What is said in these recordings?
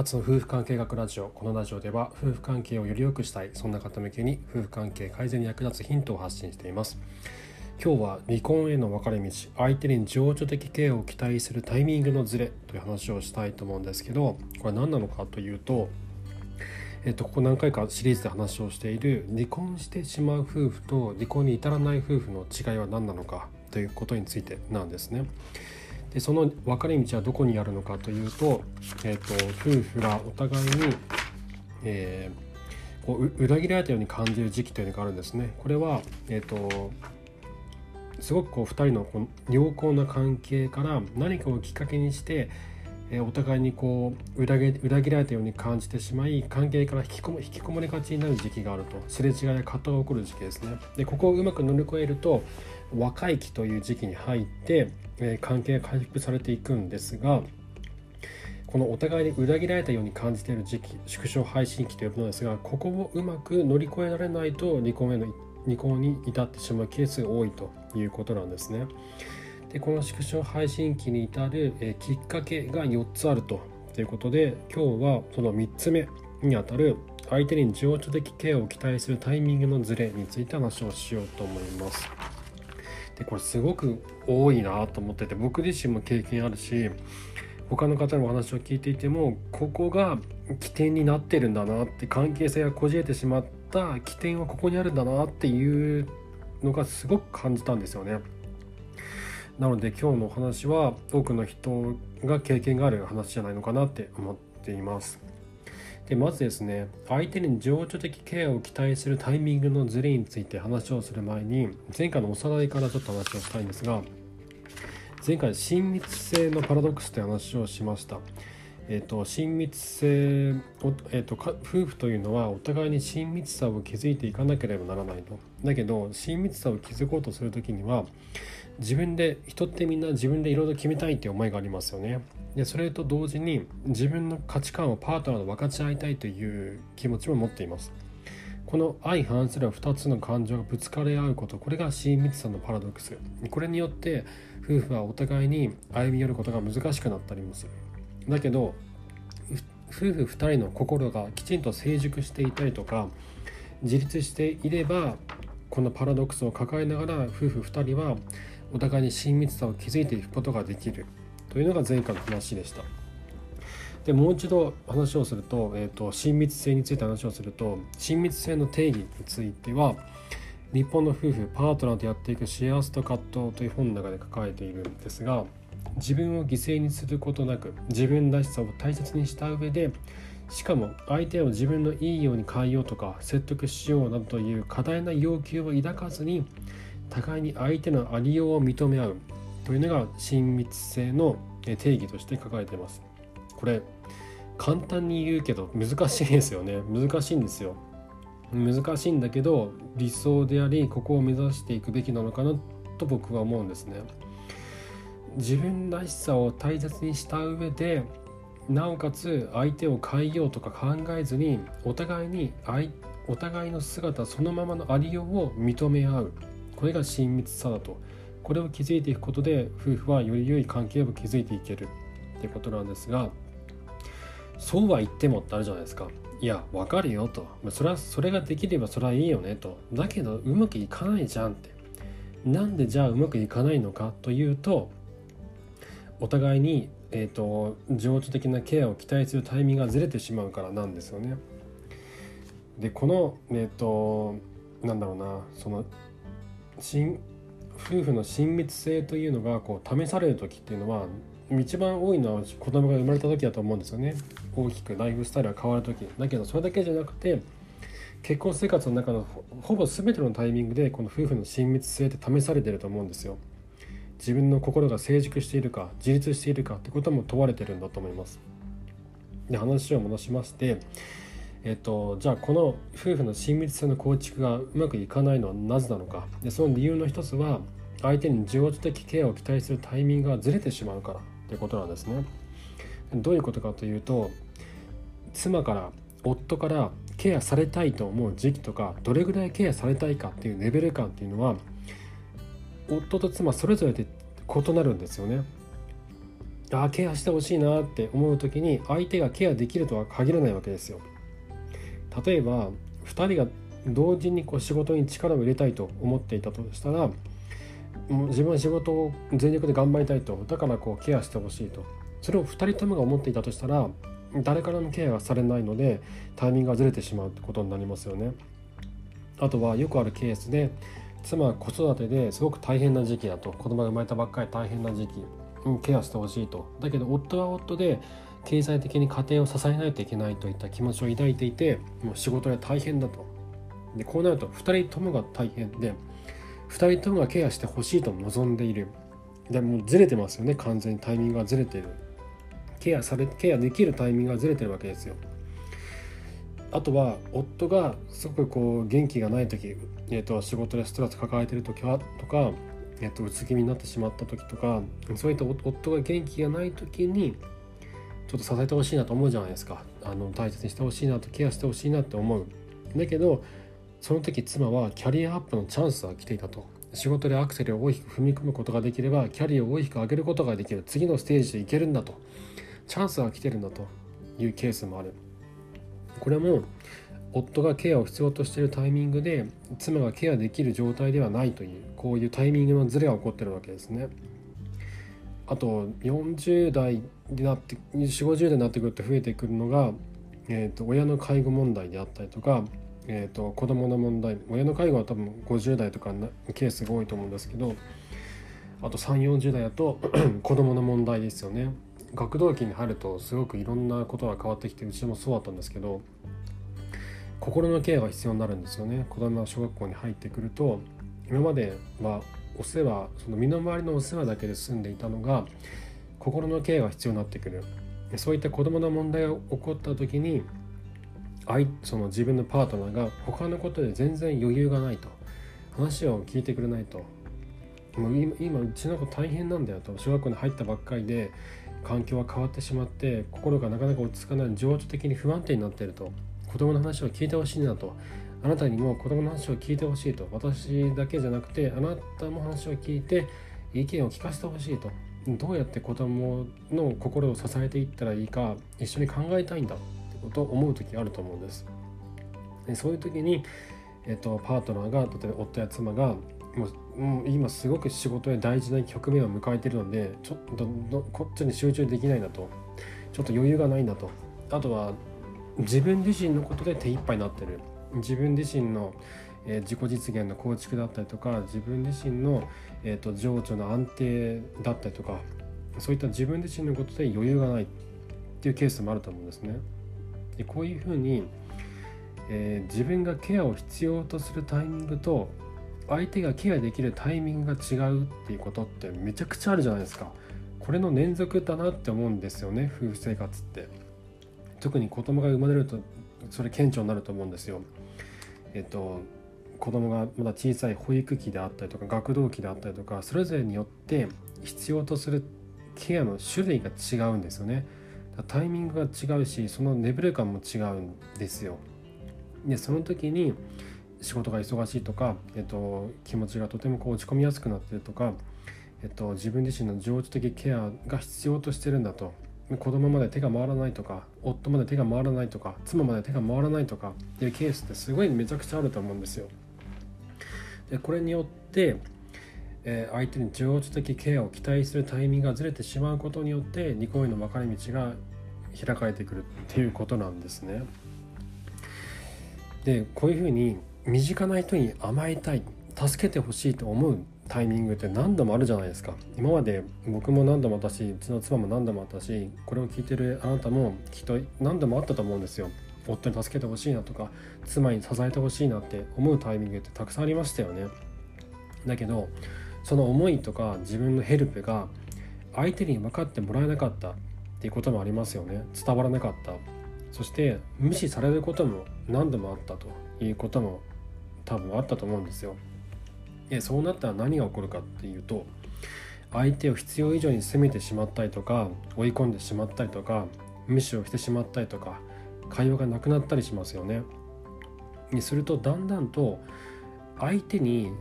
勝の夫婦関係学ラジオこのラジオでは夫婦関係をより良くしたいそんな方向けに夫婦関係改善に役立つヒントを発信しています今日は離婚への分かれ道相手に情緒的ケアを期待するタイミングのズレという話をしたいと思うんですけどこれ何なのかというとえっと、ここ何回かシリーズで話をしている離婚してしまう夫婦と離婚に至らない夫婦の違いは何なのかということについてなんですね。でその分かれ道はどこにあるのかというと,、えーと、夫婦がお互いに、えー、こう裏切られたように感じる時期というのがあるんですね。これは、えーと、すごくこう2人のこう良好な関係から何かをきっかけにしてえお互いにこう裏切裏切られたように感じてしまい関係から引きこも引きこもりがちになる時期があるとすれ違いや葛藤が起こる時期ですねでここをうまく乗り越えると若い期という時期に入って、え関係が回復されていくんですがこのお互いに裏切られたように感じている時期縮小配信期というものですがここをうまく乗り越えられないと離婚への離婚に至ってしまうケースが多いということなんですね。でこの縮小配信期に至る、えきっかけが4つあるということで今日はその3つ目にあたる相手に情緒的ケアを期待するタイミングのズレについて話をしようと思います。でこれすごく多いなと思ってて僕自身も経験あるし他の方のお話を聞いていてもここが起点になってるんだなって関係性がこじれてしまった起点はここにあるんだなっていうのがすごく感じたんですよね。なので今日のお話は多くの人が経験がある話じゃないのかなって思っています。でまずですね相手に情緒的ケアを期待するタイミングのズレについて話をする前に前回のおさらいからちょっと話をしたいんですが前回親密性のパラドックスという話をしました。えーと、親密性を、えーと、と夫婦というのはお互いに親密さを築いていかなければならないとだけど親密さを築こうとする時には自分で人ってみんな自分でいろいろ決めたいっていう思いがありますよね。でそれと同時に自分の価値観をパートナーと分かち合いたいという気持ちも持っています。この相反する2つの感情がぶつかり合うことこれが親密さのパラドックス。これによって夫婦はお互いに歩み寄ることが難しくなったりもする。だけど夫婦2人の心がきちんと成熟していたりとか自立していればこのパラドックスを抱えながら夫婦2人はお互いに親密さを築いていくことができるというのが前回の話でした。でもう一度話をすると,、えーと、親密性について話をすると親密性の定義については日本の夫婦パートナーとやっていく幸せと葛藤という本の中で書かれているんですが自分を犠牲にすることなく自分らしさを大切にした上でしかも相手を自分のいいように変えようとか説得しようなどという過大な要求を抱かずに互いに相手のありようを認め合う。というのが親密性の定義として書かれています。これ簡単に言うけど難しいですよね。難しいんですよ。難しいんだけど理想でありここを目指していくべきなのかなと僕は思うんですね。自分らしさを大切にした上でなおかつ相手を変えようとか考えずにお互いにお互いの姿そのままのありようを認め合う。これが親密さだと。これを築いていくことで夫婦はより良い関係を築いていける。ってことなんですがそうは言ってもってあるじゃないですか。いやわかるよと。それはそれができればそれはいいよねと。だけどうまくいかないじゃんって。なんでじゃあうまくいかないのかというとお互いに、えーと、情緒的なケアを期待するタイミングがずれてしまうからなんですよね。でこのえっ、ー、となんだろうなその夫婦の親密性というのがこう試される時っていうのは一番多いのは子供が生まれた時だと思うんですよね。大きくライフスタイルが変わる時。だけどそれだけじゃなくて結婚生活の中のほぼ全てのタイミングでこの夫婦の親密性って試されてると思うんですよ。自分の心が成熟しているか自立しているかってことも問われてるんだと思います。で話を戻しましてえっと、じゃあこの夫婦の親密性の構築がうまくいかないのはなぜなのか。でその理由の一つは相手に情緒的ケアを期待するタイミングがずれてしまうから。ということなんですね。どういうことかというと妻から夫からケアされたいと思う時期とかどれぐらいケアされたいかっていうレベル感っていうのは夫と妻それぞれで異なるんですよね。ああケアしてほしいなって思う時に相手がケアできるとは限らないわけですよ。例えば2人が同時にこう仕事に力を入れたいと思っていたとしたらもう自分は仕事を全力で頑張りたいとだからこうケアしてほしいと。それを2人ともが思っていたとしたら誰からもケアがされないのでタイミングがずれてしまうってことになりますよね。あとはよくあるケースで妻は子育てですごく大変な時期だと。子供が生まれたばっかり大変な時期、ケアしてほしいと。だけど夫は夫で経済的に家庭を支えないといけないといった気持ちを抱いていてもう仕事で大変だと。でこうなると2人ともが大変で2人ともがケアしてほしいと望んでいる。でもずれてますよね。完全にタイミングがずれてる。ケアされケアできるタイミングがずれてるわけですよ。あとは夫がすごくこう元気がない時、えー、と仕事でストレス抱えてる時はとか、えー、とうつ気味になってしまった時とかそういった夫が元気がない時にちょっと支えてほしいなと思うじゃないですか。あの大切にしてほしいなとケアしてほしいなって思う。だけどその時妻はキャリアアップのチャンスが来ていたと。仕事でアクセルを大きく踏み込むことができればキャリアを大きく上げることができる。次のステージでいけるんだと。チャンスが来てるんだというケースもある。これも夫がケアを必要としているタイミングで妻がケアできる状態ではないというこういうタイミングのズレが起こってるわけですね。あと40代になって4050代になってくると増えてくるのが、えーと、親の介護問題であったりとか、えーと、子どもの問題親の介護は多分50代とかのケースが多いと思うんですけどあと3 4 0代だと 子どもの問題ですよね。学童期に入るとすごくいろんなことが変わってきてうちもそうだったんですけど心のケアが必要になるんですよね子供が小学校に入ってくると今まではお世話その身の回りのお世話だけで済んでいたのが心のケアが必要になってくる。そういった子供の問題が起こった時にその自分のパートナーが他のことで全然余裕がないと。話を聞いてくれないと。もう今うちの子大変なんだよと。小学校に入ったばっかりで環境は変わってしまって心がなかなか落ち着かない情緒的に不安定になっていると。子供の話を聞いてほしいなと。あなたにも子供の話を聞いてほしいと。私だけじゃなくてあなたも話を聞いて意見を聞かせてほしいと。どうやって子供の心を支えていったらいいか一緒に考えたいんだってことを思う時あると思うんです。でそういう時に、えっと、パートナーが例えば夫や妻がもうもう今すごく仕事で大事な局面を迎えてるのでちょっとこっちに集中できないなと。ちょっと余裕がないんだと。あとは自分自身のことで手一杯になってる。自分自身の、え、自己実現の構築だったりとか自分自身の、えーと、情緒の安定だったりとかそういった自分自身のことで余裕がないっていうケースもあると思うんですね。でこういうふうに、えー、自分がケアを必要とするタイミングと相手がケアできるタイミングが違うっていうことってめちゃくちゃあるじゃないですか。これの連続だなって思うんですよね夫婦生活って。特に子供が生まれるとそれ顕著になると思うんですよ。えっと子供がまだ小さい保育器であったりとか学童期であったりとかそれぞれによって必要とするケアの種類が違うんですよね。タイミングが違うしそのレベル感も違うんですよ。でその時に仕事が忙しいとか、えっと、気持ちがとてもこう落ち込みやすくなってるとか、えっと、自分自身の情緒的ケアが必要としてるんだと。子供まで手が回らないとか夫まで手が回らないとか妻まで手が回らないとかっていうケースってすごいめちゃくちゃあると思うんですよ。でこれによって、えー、相手に情緒的ケアを期待するタイミングがずれてしまうことによって離婚への分かれ道が開かれてくるっていうことなんですね。でこういうふうに身近な人に甘えたい助けてほしいと思うタイミングって何度もあるじゃないですか今まで僕も何度も私うちの妻も何度もあったしこれを聞いてるあなたもきっと何度もあったと思うんですよ夫に助けてほしいなとか妻に支えてほしいなって思うタイミングってたくさんありましたよね。だけどその思いとか自分のヘルプが相手に分かってもらえなかったっていうこともありますよね。伝わらなかった。そして無視されることも何度もあったということも多分あったと思うんですよ。でそうなったら何が起こるかっていうと相手を必要以上に責めてしまったりとか追い込んでしまったりとか無視をしてしまったりとか会話がなくなったりしますよね。にするとだんだんと相手に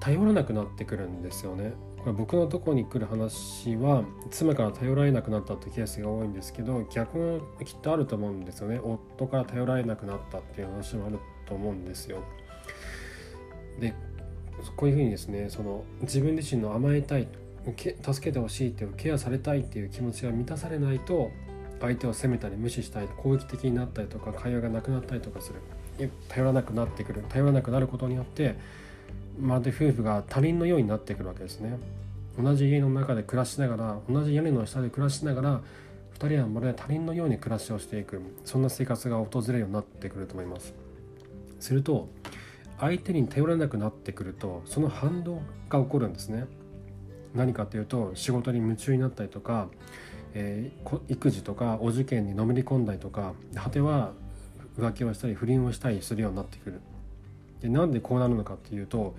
頼らなくなってくるんですよね。これ僕のとこに来る話は妻から頼られなくなったってケースが多いんですけど逆もきっとあると思うんですよね夫から頼られなくなったっていう話もあると思うんですよでこういうふうにですねその自分自身の甘えたい助けてほしいっていうケアされたいっていう気持ちが満たされないと相手を責めたり無視したり攻撃的になったりとか会話がなくなったりとかする。頼らなくなってくる。頼らなくなることによってまるで夫婦が他人のようになってくるわけですね。同じ家の中で暮らしながら同じ屋根の下で暮らしながら2人はまるで他人のように暮らしをしていく。そんな生活が訪れるようになってくると思います。すると相手に頼らなくなってくるとその反動が起こるんですね。何かというと仕事に夢中になったりとか、えー、育児とかお受験にのめり込んだりとか果ては浮気をしたり不倫をしたりするようになってくるでなんでこうなるのかっていうと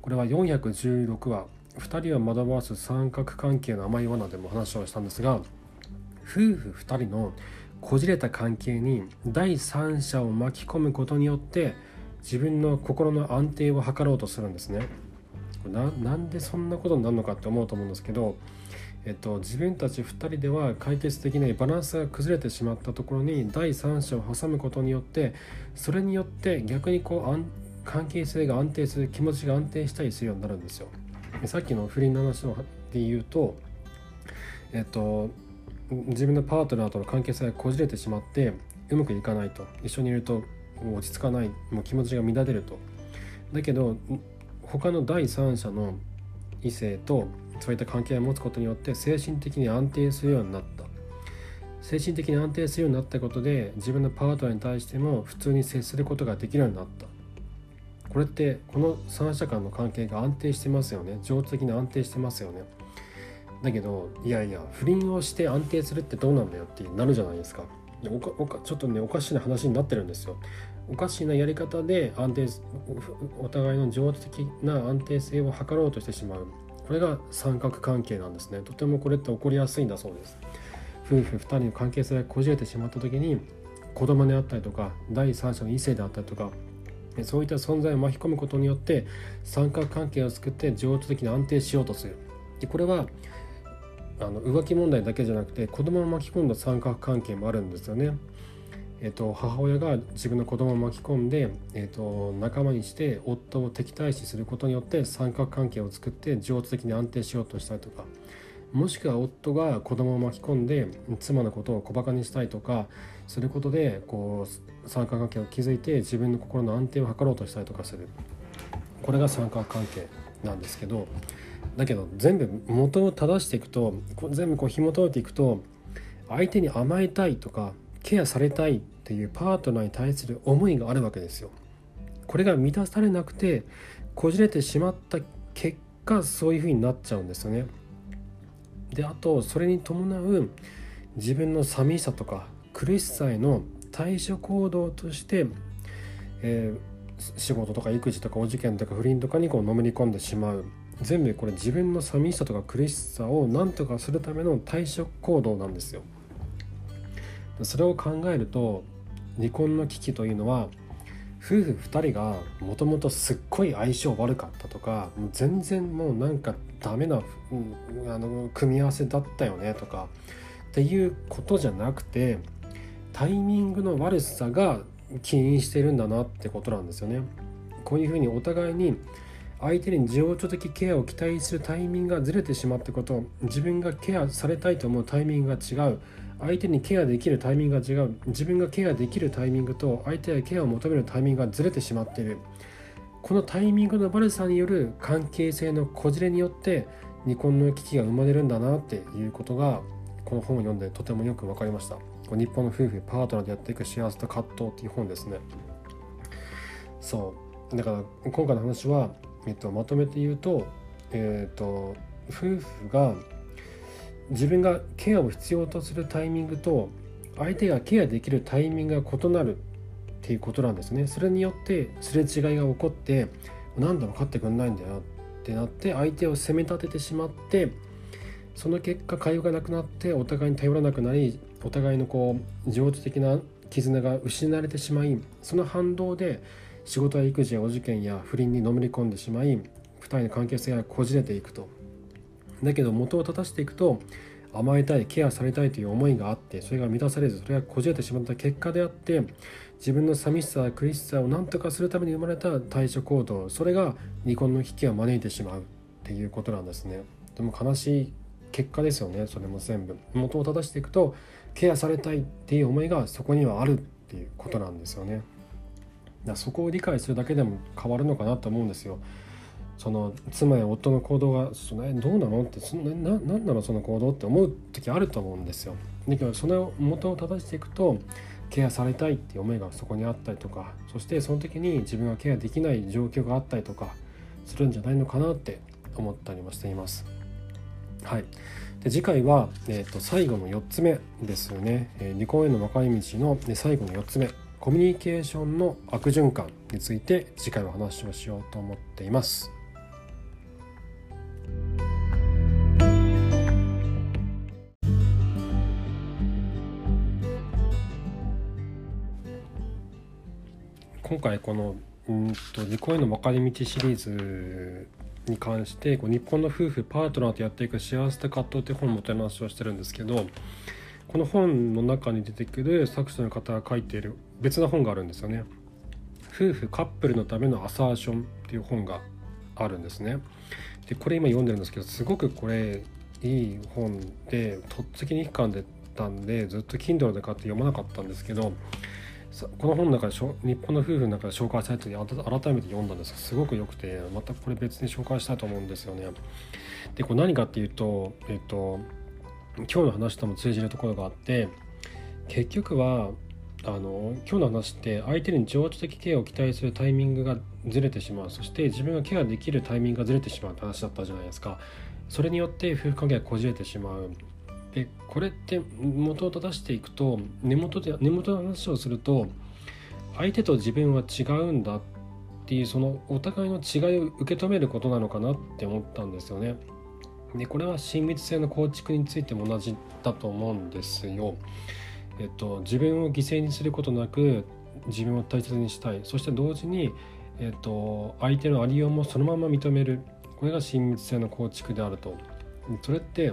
これは416話「2人は惑わす三角関係の甘い罠」でも話をしたんですが夫婦2人のこじれた関係に第三者を巻き込むことによって自分の心の安定を図ろうとするんですね。ななんでそんなことになるのかって思うと思うんですけど、えっと、自分たち2人では解決できないバランスが崩れてしまったところに第三者を挟むことによってそれによって逆にこう関係性が安定する気持ちが安定したりするようになるんですよ。さっきの不倫の話で言うと、えっと、自分のパートナーとの関係性がこじれてしまってうまくいかないと一緒にいると落ち着かないもう気持ちが乱れると。だけど他の第三者の異性とそういった関係を持つことによって精神的に安定するようになった。精神的に安定するようになったことで自分のパートナーに対しても普通に接することができるようになった。これってこの三者間の関係が安定してますよね。情緒的に安定してますよね。だけどいやいや不倫をして安定するってどうなんだよってなるじゃないですか。おかおかちょっとねおかしな話になってるんですよ。おかしなやり方で安定お互いの情緒的な安定性を図ろうとしてしまう。これが三角関係なんですね。とてもこれって起こりやすいんだそうです。夫婦2人の関係性がこじれてしまった時に子供であったりとか第三者の異性であったりとかそういった存在を巻き込むことによって三角関係を作って情緒的に安定しようとする。でこれはあの浮気問題だけじゃなくて子供を巻き込んだ三角関係もあるんですよね。えっと、母親が自分の子供を巻き込んで、えっと、仲間にして夫を敵対視することによって三角関係を作って情緒的に安定しようとしたりとかもしくは夫が子供を巻き込んで妻のことを小バカにしたいとかすることでこう三角関係を築いて自分の心の安定を図ろうとしたりとかする。これが三角関係なんですけどだけど全部元を正していくと全部こう紐解いていくと相手に甘えたいとかケアされたいっていうパートナーに対する思いがあるわけですよ。これが満たされなくてこじれてしまった結果そういうふうになっちゃうんですよね。であとそれに伴う自分の寂しさとか苦しさへの対処行動として、えー、仕事とか育児とかお受験とか不倫とかにこうのめり込んでしまう全部これ自分の寂しさとか苦しさを何とかするための対処行動なんですよ。それを考えると離婚の危機というのは夫婦2人がもともとすっごい相性悪かったとか全然もうなんかダメな、あの組み合わせだったよねとかっていうことじゃなくてタイミングの悪さが起因してるんだなってことなんですよね。こういうふうにお互いに相手に情緒的ケアを期待するタイミングがずれてしまったこと自分がケアされたいと思うタイミングが違う相手にケアできるタイミングが違う。自分がケアできるタイミングと相手がケアを求めるタイミングがずれてしまっている。このタイミングの悪さによる関係性のこじれによって離婚の危機が生まれるんだなっていうことがこの本を読んでとてもよく分かりました。日本の夫婦パートナーでやっていく幸せと葛藤っていう本ですね。そう。だから今回の話は、えっと、まとめて言うと,、えっと夫婦が自分がケアを必要とするタイミングと相手がケアできるタイミングが異なるっていうことなんですね。それによってすれ違いが起こって何でも分かってくんないんだよってなって相手を責め立ててしまってその結果会話がなくなってお互いに頼らなくなりお互いのこう情緒的な絆が失われてしまいその反動で仕事や育児やお受験や不倫にのめり込んでしまい2人の関係性がこじれていくと。だけど元を正していくと甘えたいケアされたいという思いがあってそれが満たされずそれがこじれてしまった結果であって自分の寂しさ苦しさを何とかするために生まれた対処行動それが離婚の危機を招いてしまうっていうことなんですね。でも悲しい結果ですよねそれも全部元を正していくとケアされたいっていう思いがそこにはあるっていうことなんですよね。だそこを理解するだけでも変わるのかなと思うんですよ。その妻や夫の行動がそのどうなの？ってそのな何なの？その行動って思う時あると思うんですよ。だけどその元を正していくとケアされたいっていう思いがそこにあったりとかそしてその時に自分がケアできない状況があったりとかするんじゃないのかなって思ったりもしています。はい、で次回は、えーと、最後の4つ目ですよね、えー、離婚への分かれ道の、ね、最後の4つ目コミュニケーションの悪循環について次回は話をしようと思っています。今回このうんと離婚への分かれ道シリーズに関してこう日本の夫婦パートナーとやっていく幸せと葛藤という本のお話をしてるんですけどこの本の中に出てくる作者の方が書いている別な本があるんですよね。夫婦カップルのためのアサーションっていう本があるんですね。でこれ今読んでるんですけどすごくこれいい本でとっつきにく感でたんでずっと Kindle で買って読まなかったんですけどこの本の中で日本の夫婦の中で紹介されて改めて読んだんですがすごく良くてまたこれ別に紹介したいと思うんですよね。でこれ何かっていうと,、えっと今日の話とも通じるところがあって結局はあの今日の話って相手に情緒的ケアを期待するタイミングがずれてしまう。そして自分がケアできるタイミングがずれてしまうって話だったじゃないですか。それによって夫婦関係がこじれてしまう。でこれって元を正していくと根元で根元の話をすると相手と自分は違うんだっていうそのお互いの違いを受け止めることなのかなって思ったんですよね。でこれは親密性の構築についても同じだと思うんですよ。えっと、自分を犠牲にすることなく自分を大切にしたいそして同時に、えっと、相手のありようもそのまま認めるこれが親密性の構築であると。それって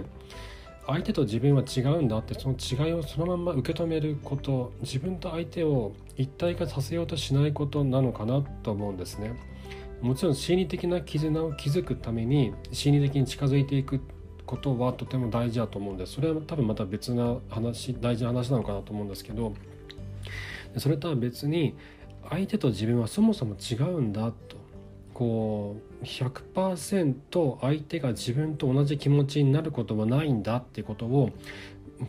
相手と自分は違うんだってその違いをそのまま受け止めること自分と相手を一体化させようとしないことなのかなと思うんですね。もちろん心理的な絆を築くために心理的に近づいていくことはとても大事だと思うんですそれは多分また別な話大事な話なのかなと思うんですけどそれとは別に相手と自分はそもそも違うんだとこう100%相手が自分と同じ気持ちになることはないんだっていうことを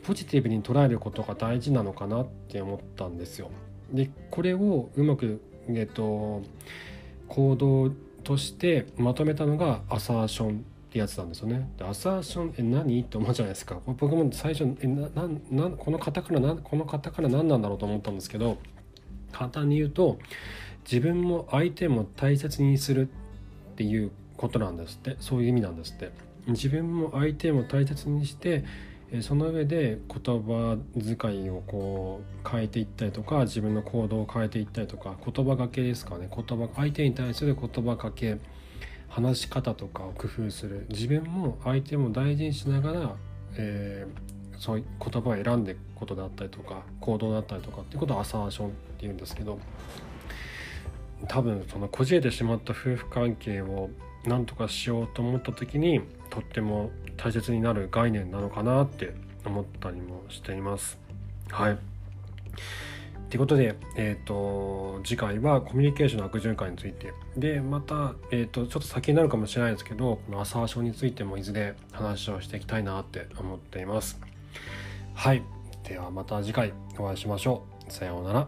ポジティブに捉えることが大事なのかなって思ったんですよ。でこれをうまく、えっと、行動としてまとめたのがアサーションってやつなんですよね。でアサーションえ何？って思うじゃないですか。僕も最初えななこの方からなこの方から何なんだろうと思ったんですけど簡単に言うと自分も相手も大切にするっていうことなんですって。そういう意味なんですって。自分も相手も大切にしてその上で言葉遣いをこう変えていったりとか自分の行動を変えていったりとか言葉がけですかね。言葉相手に対する言葉かけ話し方とかを工夫する。自分も相手も大事にしながら、えー、そういう言葉を選んでいくことだったりとか行動だったりとかっていうことをアサーションっていうんですけど。多分そのこじれてしまった夫婦関係を何とかしようと思った時にとっても大切になる概念なのかなって思ったりもしています。はい。ということで、えーと、次回はコミュニケーションの悪循環についてでまた、えーと、ちょっと先になるかもしれないですけどこのアサーションについてもいずれ話をしていきたいなって思っています。はい。ではまた次回お会いしましょう。さようなら。